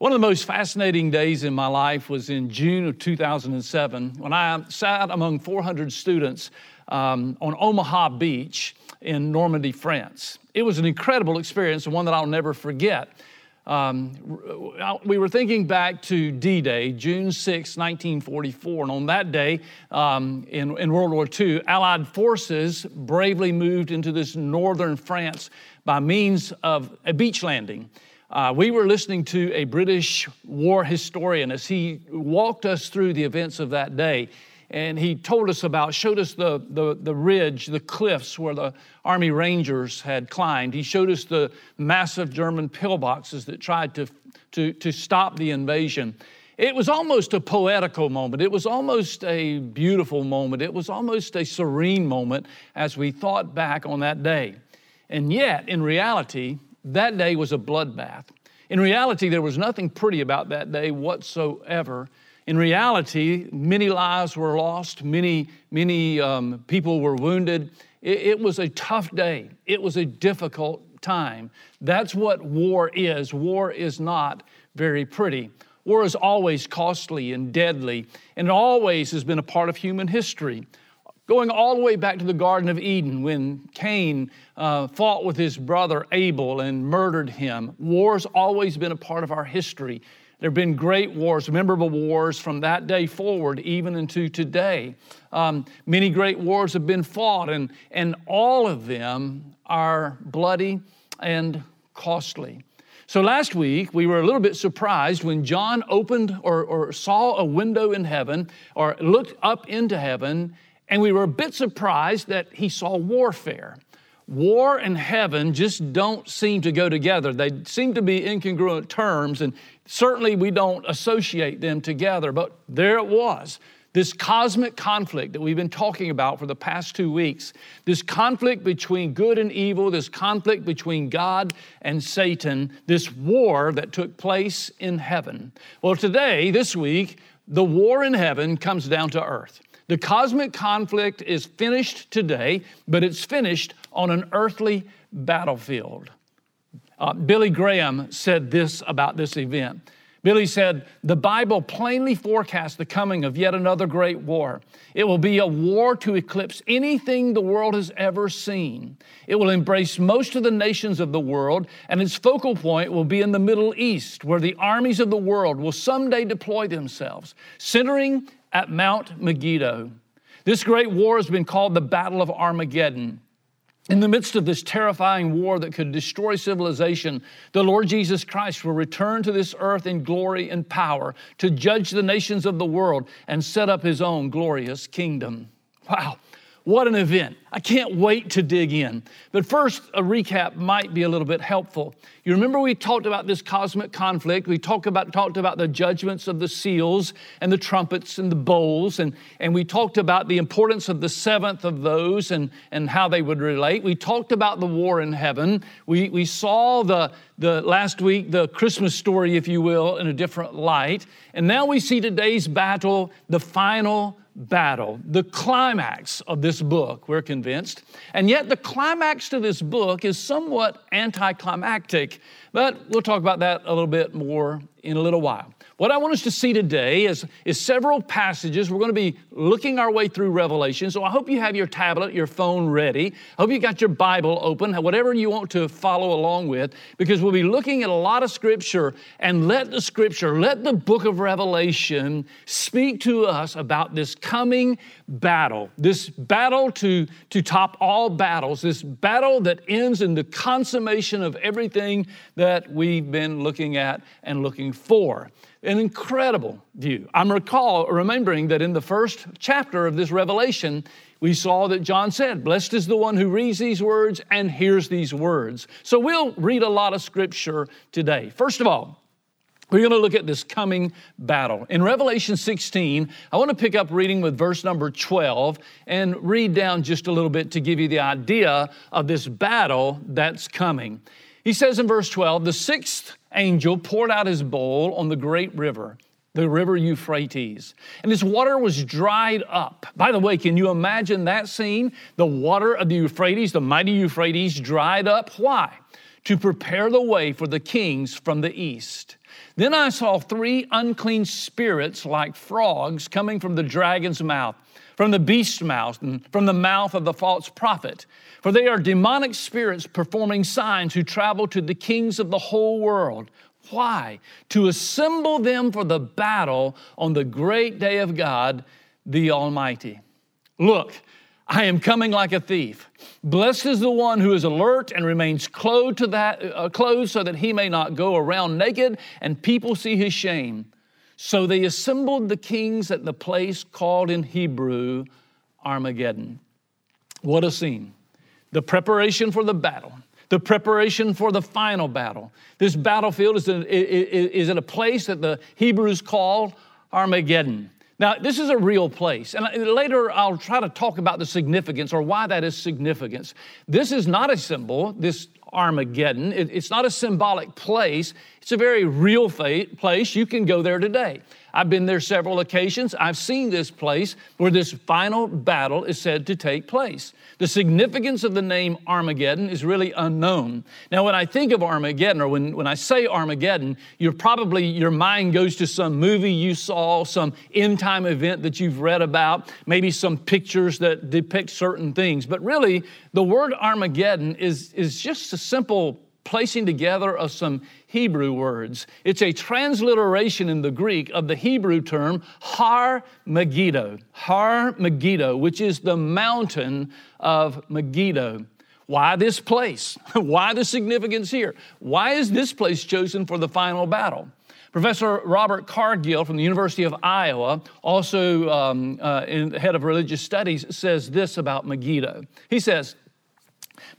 One of the most fascinating days in my life was in June of 2007 when I sat among 400 students um, on Omaha Beach in Normandy, France. It was an incredible experience one that I'll never forget. Um, we were thinking back to D Day, June 6, 1944, and on that day um, in, in World War II, Allied forces bravely moved into this northern France by means of a beach landing. Uh, we were listening to a British war historian as he walked us through the events of that day. And he told us about, showed us the, the, the ridge, the cliffs where the Army Rangers had climbed. He showed us the massive German pillboxes that tried to, to, to stop the invasion. It was almost a poetical moment. It was almost a beautiful moment. It was almost a serene moment as we thought back on that day. And yet, in reality, that day was a bloodbath. In reality, there was nothing pretty about that day whatsoever. In reality, many lives were lost, many, many um, people were wounded. It, it was a tough day, it was a difficult time. That's what war is. War is not very pretty. War is always costly and deadly, and it always has been a part of human history going all the way back to the Garden of Eden when Cain uh, fought with his brother Abel and murdered him. War's always been a part of our history. There have been great wars, memorable wars from that day forward, even into today. Um, many great wars have been fought, and, and all of them are bloody and costly. So last week, we were a little bit surprised when John opened or, or saw a window in heaven or looked up into heaven and we were a bit surprised that he saw warfare. War and heaven just don't seem to go together. They seem to be incongruent terms, and certainly we don't associate them together. But there it was this cosmic conflict that we've been talking about for the past two weeks, this conflict between good and evil, this conflict between God and Satan, this war that took place in heaven. Well, today, this week, the war in heaven comes down to earth. The cosmic conflict is finished today, but it's finished on an earthly battlefield. Uh, Billy Graham said this about this event. Billy said, The Bible plainly forecasts the coming of yet another great war. It will be a war to eclipse anything the world has ever seen. It will embrace most of the nations of the world, and its focal point will be in the Middle East, where the armies of the world will someday deploy themselves, centering at Mount Megiddo. This great war has been called the Battle of Armageddon. In the midst of this terrifying war that could destroy civilization, the Lord Jesus Christ will return to this earth in glory and power to judge the nations of the world and set up his own glorious kingdom. Wow. What an event. I can't wait to dig in. But first, a recap might be a little bit helpful. You remember we talked about this cosmic conflict. We talked about, talked about the judgments of the seals and the trumpets and the bowls, and, and we talked about the importance of the seventh of those and, and how they would relate. We talked about the war in heaven. We, we saw the, the last week the Christmas story, if you will, in a different light. And now we see today's battle, the final battle, the climax of this book, we're convinced. And yet, the climax to this book is somewhat anticlimactic, but we'll talk about that a little bit more in a little while. What I want us to see today is, is several passages. We're going to be looking our way through Revelation. So I hope you have your tablet, your phone ready. I hope you got your Bible open, whatever you want to follow along with, because we'll be looking at a lot of Scripture and let the Scripture, let the book of Revelation speak to us about this coming battle, this battle to, to top all battles, this battle that ends in the consummation of everything that we've been looking at and looking for. An incredible view. I'm recall remembering that in the first chapter of this revelation, we saw that John said, Blessed is the one who reads these words and hears these words. So we'll read a lot of scripture today. First of all, we're going to look at this coming battle. In Revelation 16, I want to pick up reading with verse number 12 and read down just a little bit to give you the idea of this battle that's coming. He says in verse 12, The sixth angel poured out his bowl on the great river, the river Euphrates, and its water was dried up. By the way, can you imagine that scene? The water of the Euphrates, the mighty Euphrates, dried up. Why? To prepare the way for the kings from the east. Then I saw three unclean spirits like frogs coming from the dragon's mouth, from the beast's mouth, and from the mouth of the false prophet. For they are demonic spirits performing signs who travel to the kings of the whole world. Why? To assemble them for the battle on the great day of God, the Almighty. Look, I am coming like a thief. Blessed is the one who is alert and remains clothed, to that, uh, clothed so that he may not go around naked and people see his shame. So they assembled the kings at the place called in Hebrew Armageddon. What a scene. The preparation for the battle, the preparation for the final battle. This battlefield is, in, is in a place that the Hebrews call Armageddon. Now, this is a real place. And later I'll try to talk about the significance or why that is significance. This is not a symbol, this Armageddon. it's not a symbolic place, it's a very real place. You can go there today. I've been there several occasions. I've seen this place where this final battle is said to take place. The significance of the name Armageddon is really unknown. Now, when I think of Armageddon, or when, when I say Armageddon, you're probably, your mind goes to some movie you saw, some end time event that you've read about, maybe some pictures that depict certain things. But really, the word Armageddon is, is just a simple placing together of some Hebrew words. It's a transliteration in the Greek of the Hebrew term Har Megiddo, Har Megiddo, which is the mountain of Megiddo. Why this place? Why the significance here? Why is this place chosen for the final battle? Professor Robert Cargill from the University of Iowa, also um, uh, head of religious studies, says this about Megiddo. He says,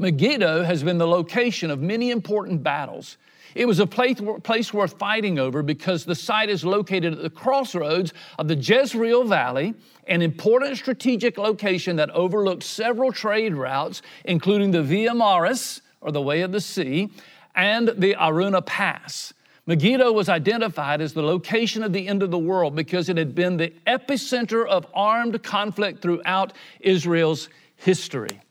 Megiddo has been the location of many important battles. It was a place, worth fighting over because the site is located at the crossroads of the Jezreel Valley, an important strategic location that overlooked several trade routes, including the Via Maris, or the Way of the Sea, and the Aruna Pass. Megiddo was identified as the location of the end of the world because it had been the epicenter of armed conflict throughout Israel's history.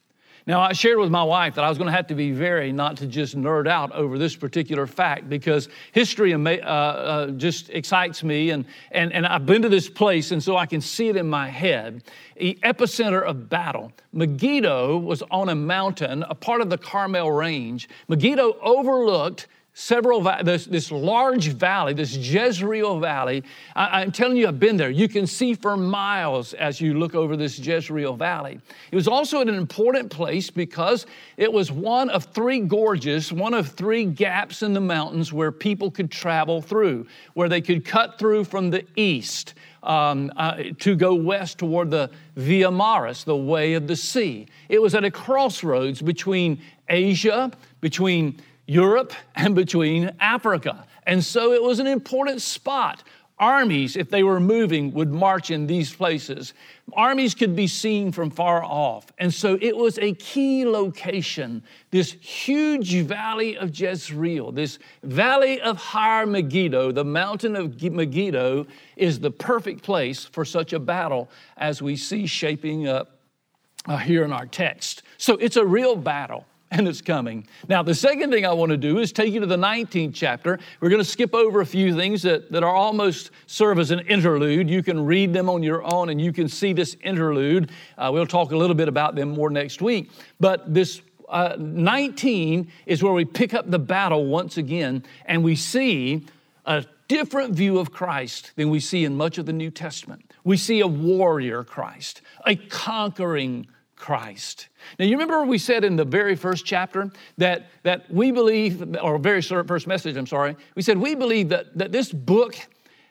Now, I shared with my wife that I was going to have to be very not to just nerd out over this particular fact because history uh, uh, just excites me, and, and, and I've been to this place, and so I can see it in my head. The epicenter of battle. Megiddo was on a mountain, a part of the Carmel Range. Megiddo overlooked several, this, this large valley, this Jezreel Valley. I, am telling you, I've been there. You can see for miles as you look over this Jezreel Valley. It was also an important place because it was one of three gorges, one of three gaps in the mountains where people could travel through, where they could cut through from the east. Um, uh, to go west toward the Via Maris, the way of the sea. It was at a crossroads between Asia, between Europe and between Africa. And so it was an important spot. Armies, if they were moving, would march in these places. Armies could be seen from far off. And so it was a key location, this huge valley of Jezreel, this valley of Har Megiddo, the mountain of Megiddo, is the perfect place for such a battle as we see shaping up uh, here in our text. So it's a real battle and it's coming. Now, the second thing I want to do is take you to the 19th chapter. We're going to skip over a few things that, that are almost serve as an interlude. You can read them on your own and you can see this interlude. Uh, we'll talk a little bit about them more next week. But this uh, 19 is where we pick up the battle once again and we see a different view of Christ than we see in much of the New Testament. We see a warrior Christ, a conquering Christ. Now, you remember we said in the very first chapter that, that we believe, or very first message, I'm sorry, we said we believe that, that this book,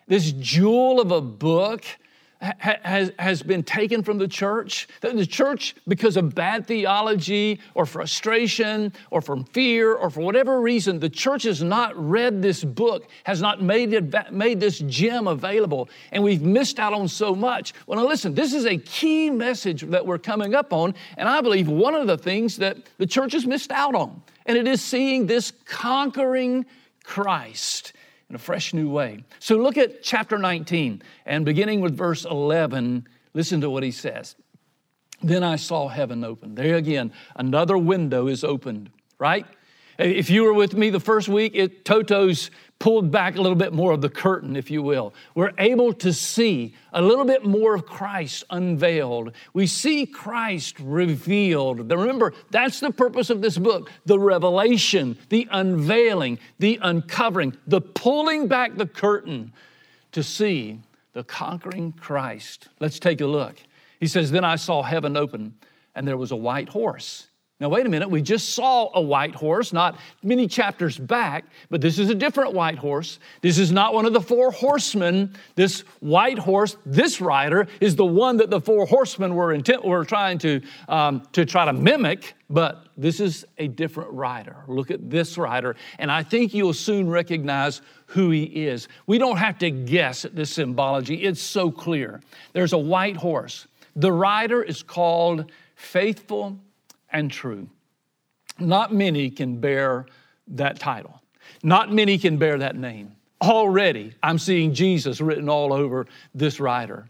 this jewel of a book, has, has been taken from the church. That the church, because of bad theology or frustration or from fear or for whatever reason, the church has not read this book, has not made, it, made this gem available, and we've missed out on so much. Well, now listen, this is a key message that we're coming up on, and I believe one of the things that the church has missed out on, and it is seeing this conquering Christ in a fresh new way. So look at chapter 19 and beginning with verse 11, listen to what he says. Then I saw heaven open. There again, another window is opened, right? If you were with me the first week, it, Toto's pulled back a little bit more of the curtain, if you will. We're able to see a little bit more of Christ unveiled. We see Christ revealed. Remember, that's the purpose of this book the revelation, the unveiling, the uncovering, the pulling back the curtain to see the conquering Christ. Let's take a look. He says, Then I saw heaven open, and there was a white horse. Now, wait a minute, we just saw a white horse not many chapters back, but this is a different white horse. This is not one of the four horsemen. This white horse, this rider, is the one that the four horsemen were, intent, were trying to, um, to try to mimic, but this is a different rider. Look at this rider, and I think you'll soon recognize who he is. We don't have to guess at this symbology, it's so clear. There's a white horse. The rider is called faithful and true. Not many can bear that title. Not many can bear that name. Already, I'm seeing Jesus written all over this writer.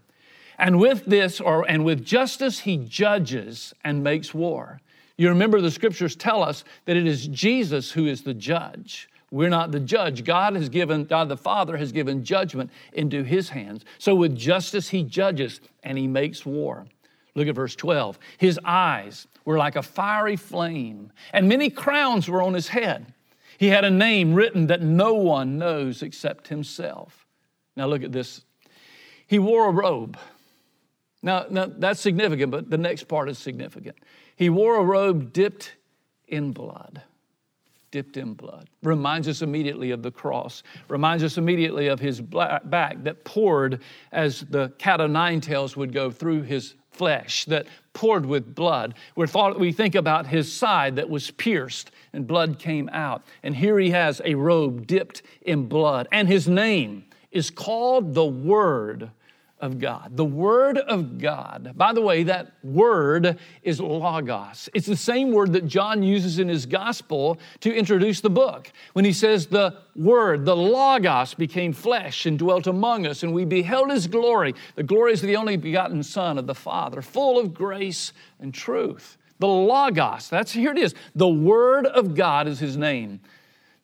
And with this, or and with justice, he judges and makes war. You remember the scriptures tell us that it is Jesus who is the judge. We're not the judge. God has given, God the Father has given judgment into his hands. So with justice, he judges and he makes war. Look at verse 12. His eyes were like a fiery flame, and many crowns were on his head. He had a name written that no one knows except himself. Now, look at this. He wore a robe. Now, now, that's significant, but the next part is significant. He wore a robe dipped in blood. Dipped in blood. Reminds us immediately of the cross. Reminds us immediately of his back that poured as the cat o' nine tails would go through his flesh that poured with blood. we thought, we think about his side that was pierced and blood came out. And here he has a robe dipped in blood. And his name is called the Word of God. The Word of God. By the way, that word is logos. It's the same word that John uses in his gospel to introduce the book. When he says, The Word, the logos became flesh and dwelt among us, and we beheld his glory. The glory is the only begotten Son of the Father, full of grace and truth. The logos, that's here it is. The Word of God is his name.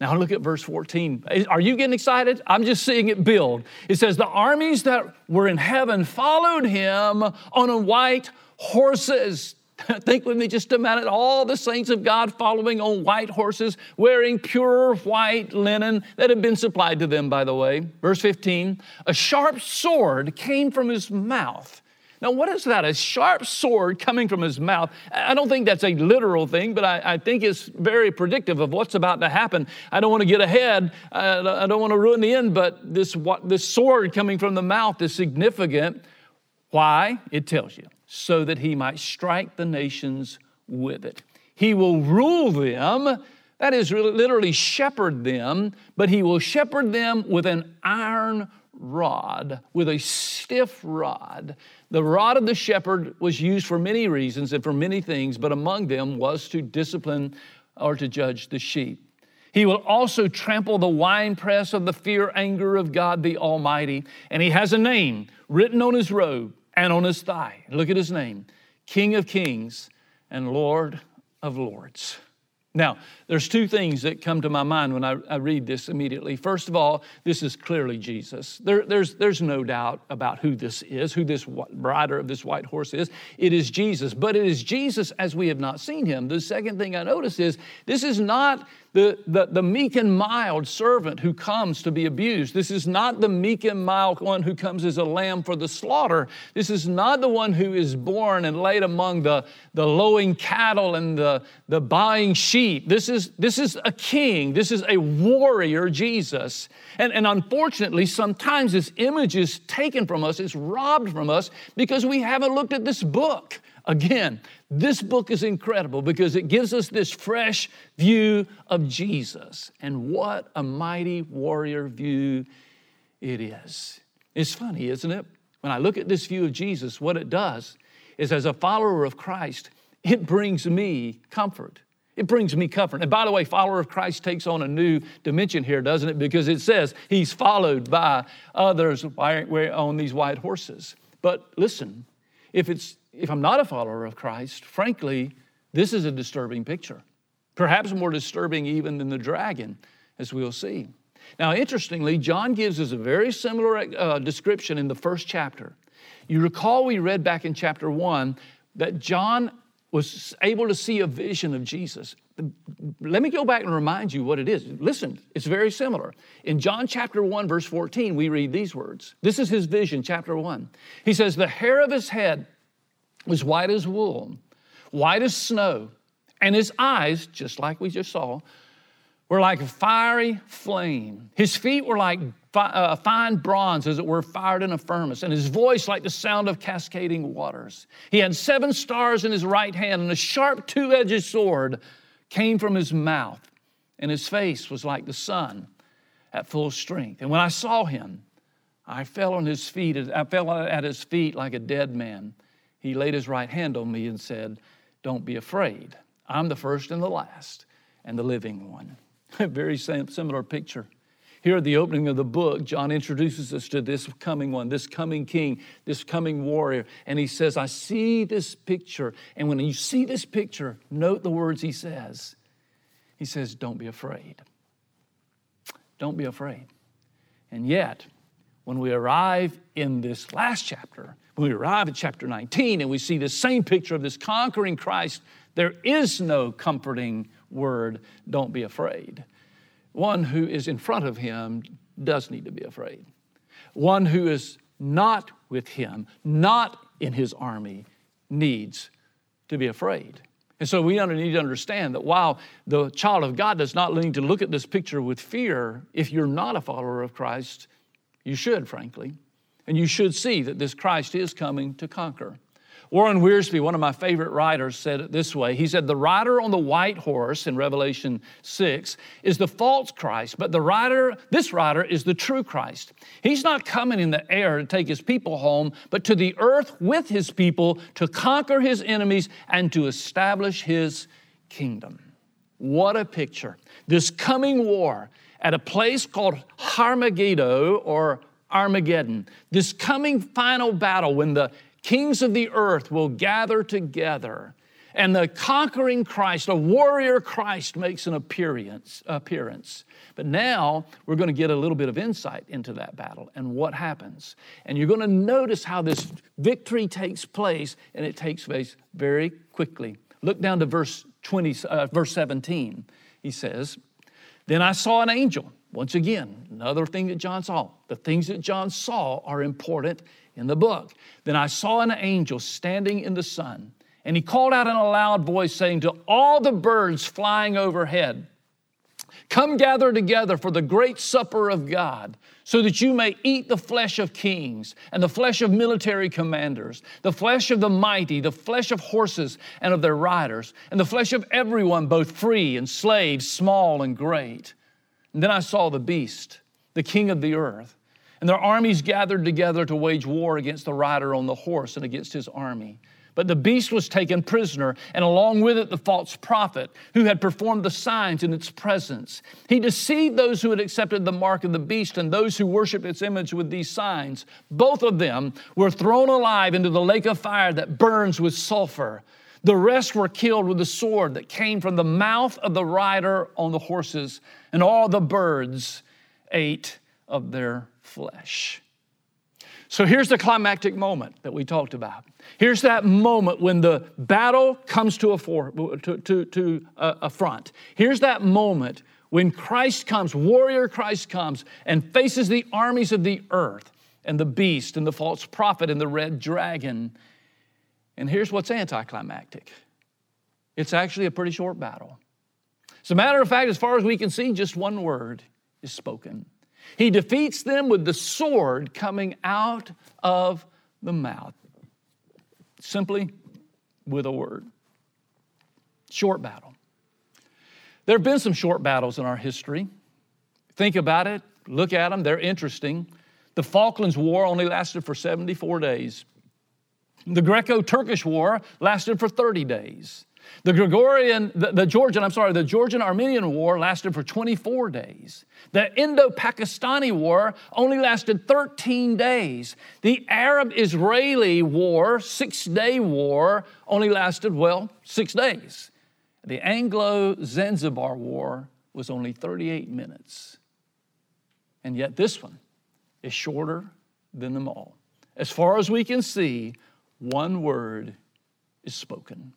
Now look at verse 14. Are you getting excited? I'm just seeing it build. It says, The armies that were in heaven followed him on a white horses. Think with me just a minute. All the saints of God following on white horses, wearing pure white linen that had been supplied to them, by the way. Verse 15 A sharp sword came from his mouth now, what is that? A sharp sword coming from his mouth. I don't think that's a literal thing, but I, I think it's very predictive of what's about to happen. I don't want to get ahead, uh, I don't want to ruin the end, but this, what, this sword coming from the mouth is significant. Why? It tells you. So that he might strike the nations with it. He will rule them, that is, literally shepherd them, but he will shepherd them with an iron rod, with a stiff rod. The rod of the shepherd was used for many reasons and for many things, but among them was to discipline or to judge the sheep. He will also trample the winepress of the fear, anger of God the Almighty. And he has a name written on his robe and on his thigh. Look at his name King of Kings and Lord of Lords. Now, there's two things that come to my mind when I, I, read this immediately. First of all, this is clearly Jesus. There, there's, there's no doubt about who this is, who this rider of this white horse is. It is Jesus, but it is Jesus as we have not seen him. The second thing I notice is this is not the, the, the meek and mild servant who comes to be abused. This is not the meek and mild one who comes as a lamb for the slaughter. This is not the one who is born and laid among the, the lowing cattle and the, the buying sheep. This is, this is a king. This is a warrior, Jesus. And, and unfortunately, sometimes this image is taken from us, it's robbed from us because we haven't looked at this book. Again, this book is incredible because it gives us this fresh view of Jesus. And what a mighty warrior view it is. It's funny, isn't it? When I look at this view of Jesus, what it does is as a follower of Christ, it brings me comfort. It brings me comfort. And by the way, follower of Christ takes on a new dimension here, doesn't it? Because it says he's followed by others on these white horses. But listen, if it's if I'm not a follower of Christ, frankly, this is a disturbing picture. perhaps more disturbing even than the dragon, as we'll see. Now, interestingly, John gives us a very similar uh, description in the first chapter. You recall we read back in chapter one that John was able to see a vision of Jesus. Let me go back and remind you what it is. Listen, it's very similar. In John chapter 1, verse 14, we read these words. This is his vision, chapter 1. He says, The hair of his head was white as wool, white as snow, and his eyes, just like we just saw, were like a fiery flame. His feet were like fi- uh, fine bronze, as it were, fired in a furnace, and his voice like the sound of cascading waters. He had seven stars in his right hand, and a sharp two edged sword came from his mouth, and his face was like the sun at full strength. And when I saw him, I fell on his feet, I fell at his feet like a dead man. He laid his right hand on me and said, Don't be afraid. I'm the first and the last and the living one. A very similar picture. Here at the opening of the book, John introduces us to this coming one, this coming king, this coming warrior. And he says, I see this picture. And when you see this picture, note the words he says. He says, Don't be afraid. Don't be afraid. And yet, when we arrive in this last chapter, when we arrive at chapter 19 and we see the same picture of this conquering Christ, there is no comforting word, don't be afraid. One who is in front of him does need to be afraid. One who is not with him, not in his army, needs to be afraid. And so we need to understand that while the child of God does not need to look at this picture with fear, if you're not a follower of Christ, you should, frankly. And you should see that this Christ is coming to conquer. Warren Wiersbe, one of my favorite writers, said it this way. He said, The rider on the white horse in Revelation 6 is the false Christ, but the rider, this rider is the true Christ. He's not coming in the air to take his people home, but to the earth with his people to conquer his enemies and to establish his kingdom. What a picture. This coming war at a place called Har Megiddo or Armageddon, this coming final battle when the kings of the earth will gather together and the conquering Christ, a warrior Christ, makes an appearance. appearance. But now we're going to get a little bit of insight into that battle and what happens. And you're going to notice how this victory takes place, and it takes place very quickly. Look down to verse 20, uh, verse 17. He says, "Then I saw an angel." Once again, another thing that John saw. The things that John saw are important in the book. Then I saw an angel standing in the sun, and he called out in a loud voice, saying to all the birds flying overhead, Come gather together for the great supper of God, so that you may eat the flesh of kings, and the flesh of military commanders, the flesh of the mighty, the flesh of horses and of their riders, and the flesh of everyone, both free and slave, small and great. And then I saw the beast, the king of the earth and their armies gathered together to wage war against the rider on the horse and against his army. But the beast was taken prisoner, and along with it the false prophet who had performed the signs in its presence. He deceived those who had accepted the mark of the beast and those who worshiped its image with these signs. Both of them were thrown alive into the lake of fire that burns with sulfur. The rest were killed with the sword that came from the mouth of the rider on the horses, and all the birds ate of their flesh. So here's the climactic moment that we talked about. Here's that moment when the battle comes to a, for, to, to, to a, a front. Here's that moment when Christ comes, warrior Christ comes, and faces the armies of the earth and the beast and the false prophet and the red dragon. And here's what's anticlimactic it's actually a pretty short battle. As a matter of fact, as far as we can see, just one word is spoken he defeats them with the sword coming out of the mouth. Simply with a word. Short battle. There have been some short battles in our history. Think about it, look at them, they're interesting. The Falklands War only lasted for 74 days. The Greco Turkish War lasted for 30 days. The Gregorian, the, the, Georgian, I'm sorry, the Georgian Armenian War lasted for 24 days. The Indo Pakistani War only lasted 13 days. The Arab Israeli War, six day war, only lasted, well, six days. The Anglo Zanzibar War was only 38 minutes. And yet, this one is shorter than them all. As far as we can see, one word is spoken.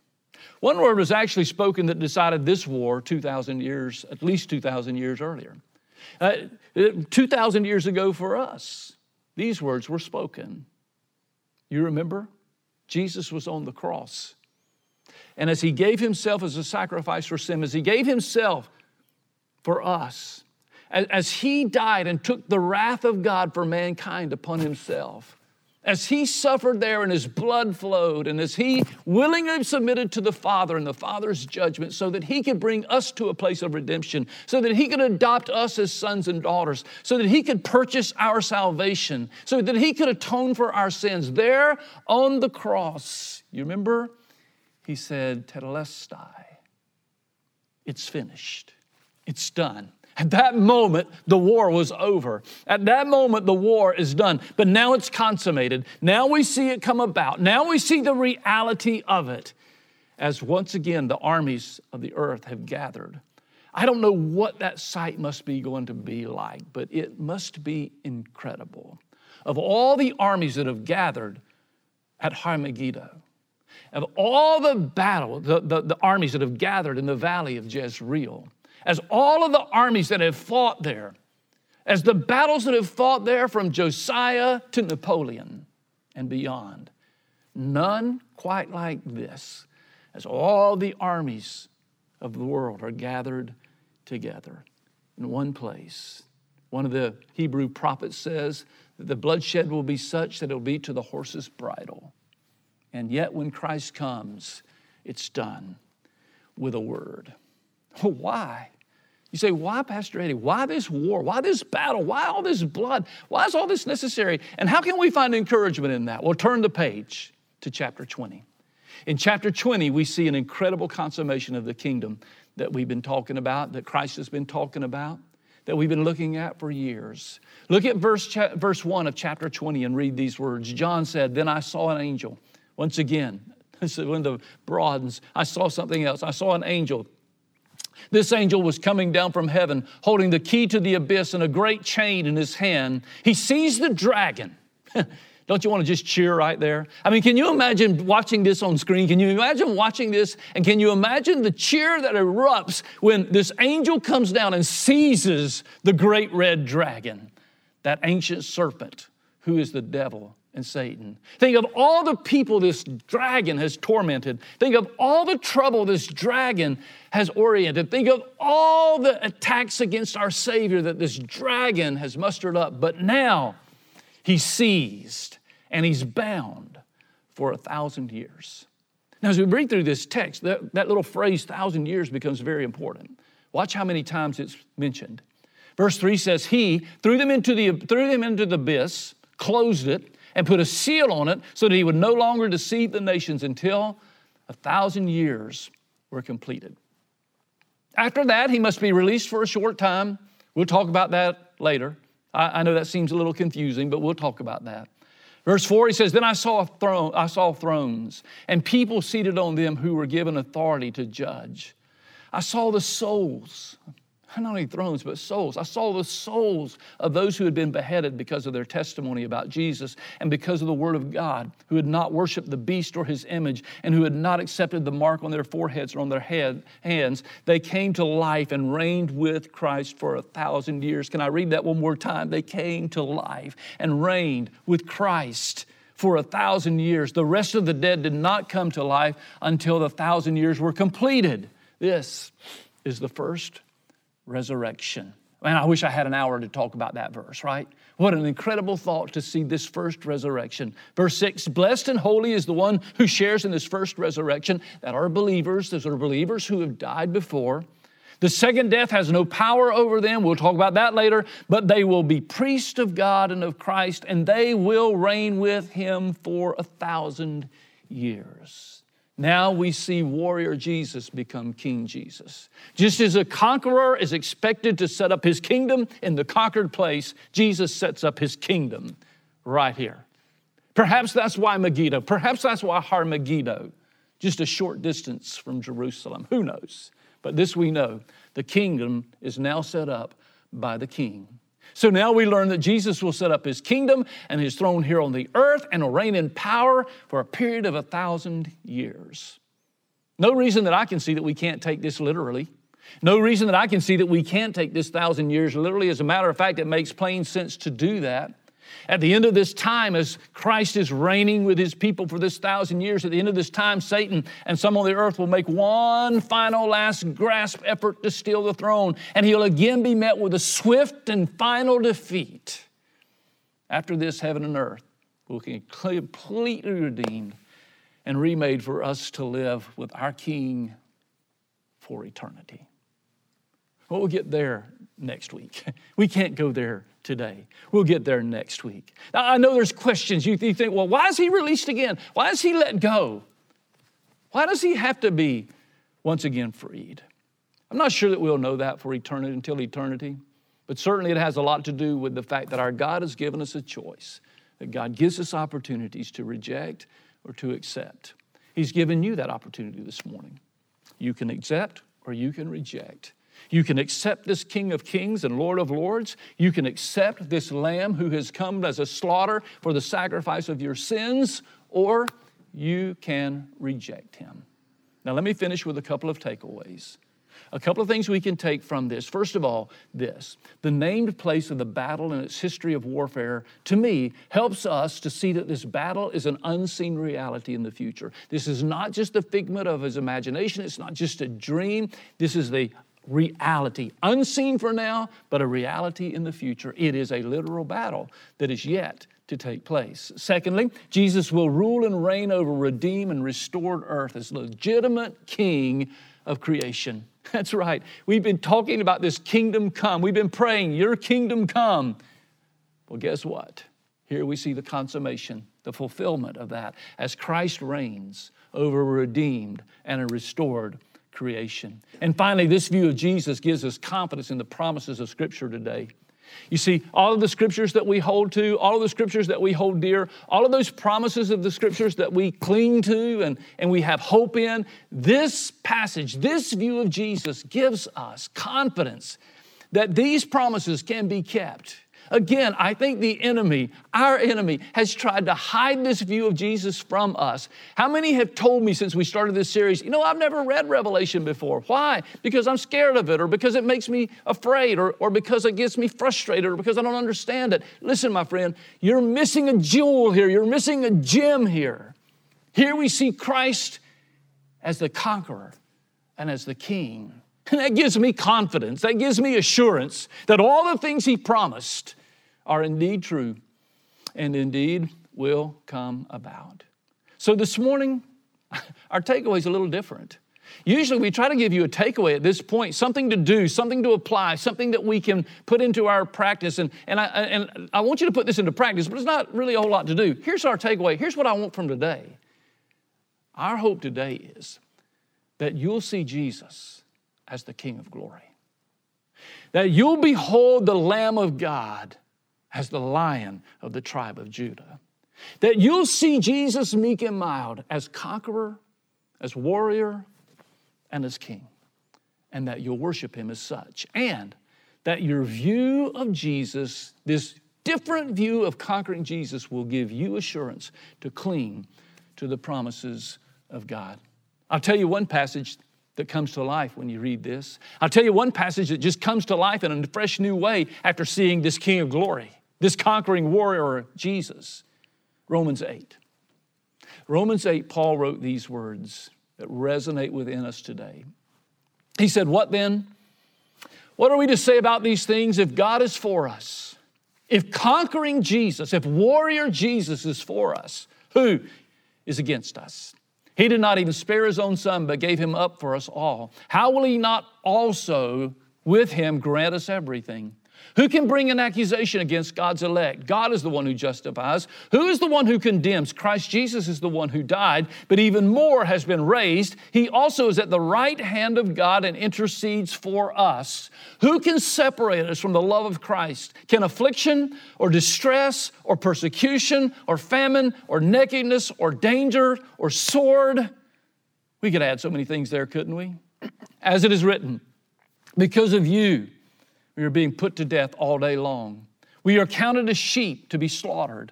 One word was actually spoken that decided this war 2,000 years, at least 2,000 years earlier. Uh, 2,000 years ago for us, these words were spoken. You remember? Jesus was on the cross. And as he gave himself as a sacrifice for sin, as he gave himself for us, as, as he died and took the wrath of God for mankind upon himself, as he suffered there and his blood flowed, and as he willingly submitted to the Father and the Father's judgment, so that he could bring us to a place of redemption, so that he could adopt us as sons and daughters, so that he could purchase our salvation, so that he could atone for our sins, there on the cross, you remember? He said, Tetelestai, it's finished, it's done. At that moment, the war was over. At that moment, the war is done. But now it's consummated. Now we see it come about. Now we see the reality of it as once again the armies of the earth have gathered. I don't know what that sight must be going to be like, but it must be incredible. Of all the armies that have gathered at Har of all the battle, the, the, the armies that have gathered in the valley of Jezreel, as all of the armies that have fought there, as the battles that have fought there from Josiah to Napoleon and beyond, none quite like this, as all the armies of the world are gathered together in one place. One of the Hebrew prophets says that the bloodshed will be such that it'll be to the horse's bridle. And yet, when Christ comes, it's done with a word. Why? You say, why, Pastor Eddie? Why this war? Why this battle? Why all this blood? Why is all this necessary? And how can we find encouragement in that? Well, turn the page to chapter 20. In chapter 20, we see an incredible consummation of the kingdom that we've been talking about, that Christ has been talking about, that we've been looking at for years. Look at verse, cha- verse 1 of chapter 20 and read these words. John said, Then I saw an angel. Once again, this the broadens. I saw something else. I saw an angel this angel was coming down from heaven, holding the key to the abyss and a great chain in his hand. He sees the dragon. Don't you want to just cheer right there? I mean, can you imagine watching this on screen? Can you imagine watching this? And can you imagine the cheer that erupts when this angel comes down and seizes the great red dragon, that ancient serpent who is the devil and Satan. Think of all the people this dragon has tormented. Think of all the trouble this dragon has oriented. Think of all the attacks against our Savior that this dragon has mustered up. But now he's seized and he's bound for a thousand years. Now, as we read through this text, that, that little phrase, thousand years, becomes very important. Watch how many times it's mentioned. Verse 3 says, He threw them into the, threw them into the abyss, closed it, and put a seal on it so that he would no longer deceive the nations until a thousand years were completed. After that, he must be released for a short time. We'll talk about that later. I, I know that seems a little confusing, but we'll talk about that. Verse 4, he says, Then I saw, throne, I saw thrones and people seated on them who were given authority to judge. I saw the souls not only thrones, but souls. I saw the souls of those who had been beheaded because of their testimony about Jesus and because of the Word of God, who had not worshiped the beast or his image, and who had not accepted the mark on their foreheads or on their head, hands. They came to life and reigned with Christ for a thousand years. Can I read that one more time? They came to life and reigned with Christ for a thousand years. The rest of the dead did not come to life until the thousand years were completed. This is the first resurrection. Man, I wish I had an hour to talk about that verse, right? What an incredible thought to see this first resurrection. Verse 6 Blessed and holy is the one who shares in this first resurrection, that are believers, those are believers who have died before. The second death has no power over them. We'll talk about that later. But they will be priests of God and of Christ, and they will reign with him for a thousand years. Now we see warrior Jesus become King Jesus. Just as a conqueror is expected to set up his kingdom in the conquered place, Jesus sets up his kingdom right here. Perhaps that's why Megiddo, perhaps that's why Har Megiddo just a short distance from Jerusalem. Who knows? But this we know the kingdom is now set up by the king. So now we learn that Jesus will set up his kingdom and his throne here on the earth and will reign in power for a period of a thousand years. No reason that I can see that we can't take this literally. No reason that I can see that we can't take this thousand years literally. As a matter of fact, it makes plain sense to do that. At the end of this time, as Christ is reigning with his people for this thousand years, at the end of this time, Satan and some on the earth will make one final last grasp effort to steal the throne, and he'll again be met with a swift and final defeat. After this, heaven and earth will be completely redeemed and remade for us to live with our King for eternity. Well, we'll get there next week. We can't go there today. We'll get there next week. Now, I know there's questions. You think, well, why is he released again? Why is he let go? Why does he have to be once again freed? I'm not sure that we'll know that for eternity until eternity, but certainly it has a lot to do with the fact that our God has given us a choice, that God gives us opportunities to reject or to accept. He's given you that opportunity this morning. You can accept or you can reject. You can accept this King of Kings and Lord of Lords. You can accept this Lamb who has come as a slaughter for the sacrifice of your sins, or you can reject him. Now, let me finish with a couple of takeaways. A couple of things we can take from this. First of all, this the named place of the battle and its history of warfare, to me, helps us to see that this battle is an unseen reality in the future. This is not just a figment of his imagination, it's not just a dream. This is the reality, unseen for now, but a reality in the future. It is a literal battle that is yet to take place. Secondly, Jesus will rule and reign over redeemed and restored earth as legitimate king of creation. That's right. We've been talking about this kingdom come. We've been praying, Your kingdom come. Well, guess what? Here we see the consummation, the fulfillment of that as Christ reigns over a redeemed and a restored creation. And finally, this view of Jesus gives us confidence in the promises of Scripture today. You see, all of the scriptures that we hold to, all of the scriptures that we hold dear, all of those promises of the scriptures that we cling to and, and we have hope in, this passage, this view of Jesus gives us confidence that these promises can be kept Again, I think the enemy, our enemy, has tried to hide this view of Jesus from us. How many have told me since we started this series, you know, I've never read Revelation before? Why? Because I'm scared of it, or because it makes me afraid, or, or because it gets me frustrated, or because I don't understand it. Listen, my friend, you're missing a jewel here, you're missing a gem here. Here we see Christ as the conqueror and as the king. And that gives me confidence, that gives me assurance that all the things he promised are indeed true and indeed will come about. So this morning, our takeaway is a little different. Usually, we try to give you a takeaway at this point, something to do, something to apply, something that we can put into our practice. And, and, I, and I want you to put this into practice, but it's not really a whole lot to do. Here's our takeaway. Here's what I want from today. Our hope today is that you'll see Jesus as the King of glory, that you'll behold the Lamb of God as the lion of the tribe of Judah. That you'll see Jesus meek and mild as conqueror, as warrior, and as king. And that you'll worship him as such. And that your view of Jesus, this different view of conquering Jesus, will give you assurance to cling to the promises of God. I'll tell you one passage that comes to life when you read this. I'll tell you one passage that just comes to life in a fresh new way after seeing this King of glory this conquering warrior, Jesus. Romans 8. Romans 8, Paul wrote these words that resonate within us today. He said, What then? What are we to say about these things if God is for us? If conquering Jesus, if warrior Jesus is for us, who is against us? He did not even spare his own son, but gave him up for us all. How will he not also with him grant us everything? Who can bring an accusation against God's elect? God is the one who justifies. Who is the one who condemns? Christ Jesus is the one who died, but even more has been raised. He also is at the right hand of God and intercedes for us. Who can separate us from the love of Christ? Can affliction or distress or persecution or famine or nakedness or danger or sword? We could add so many things there, couldn't we? As it is written, because of you, we are being put to death all day long. We are counted as sheep to be slaughtered.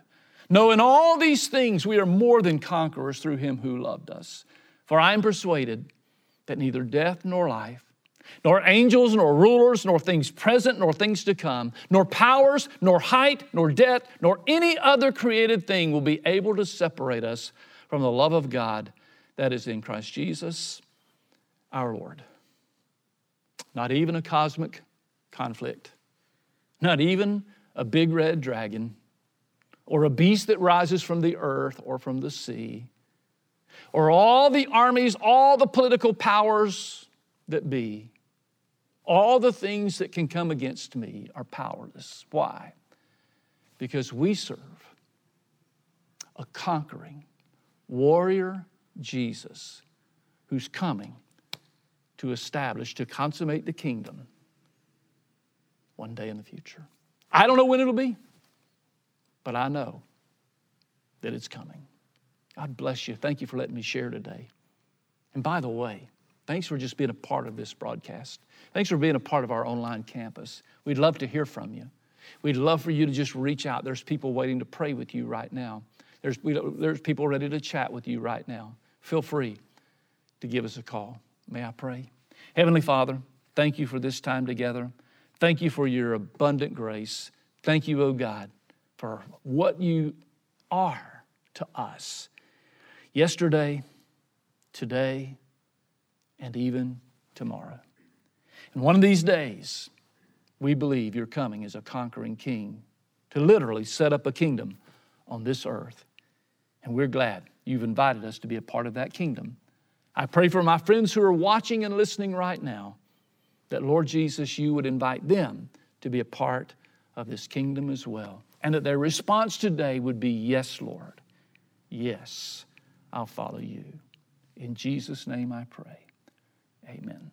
No, in all these things we are more than conquerors through him who loved us. For I am persuaded that neither death nor life, nor angels, nor rulers, nor things present, nor things to come, nor powers, nor height, nor depth, nor any other created thing will be able to separate us from the love of God that is in Christ Jesus our Lord. Not even a cosmic conflict, not even a big red dragon, or a beast that rises from the earth or from the sea, or all the armies, all the political powers that be, all the things that can come against me are powerless. Why? Because we serve a conquering warrior Jesus who's coming to establish, to consummate the kingdom one day in the future. I don't know when it'll be, but I know that it's coming. God bless you. Thank you for letting me share today. And by the way, thanks for just being a part of this broadcast. Thanks for being a part of our online campus. We'd love to hear from you. We'd love for you to just reach out. There's people waiting to pray with you right now. There's, we, there's people ready to chat with you right now. Feel free to give us a call. May I pray? Heavenly Father, thank you for this time together. Thank you for your abundant grace. Thank you, O oh God, for what you are to us yesterday, today, and even tomorrow. And one of these days, we believe you're coming as a conquering king to literally set up a kingdom on this earth. And we're glad you've invited us to be a part of that kingdom. I pray for my friends who are watching and listening right now that, Lord Jesus, you would invite them to be a part of this kingdom as well. And that their response today would be, Yes, Lord. Yes, I'll follow you. In Jesus' name I pray. Amen.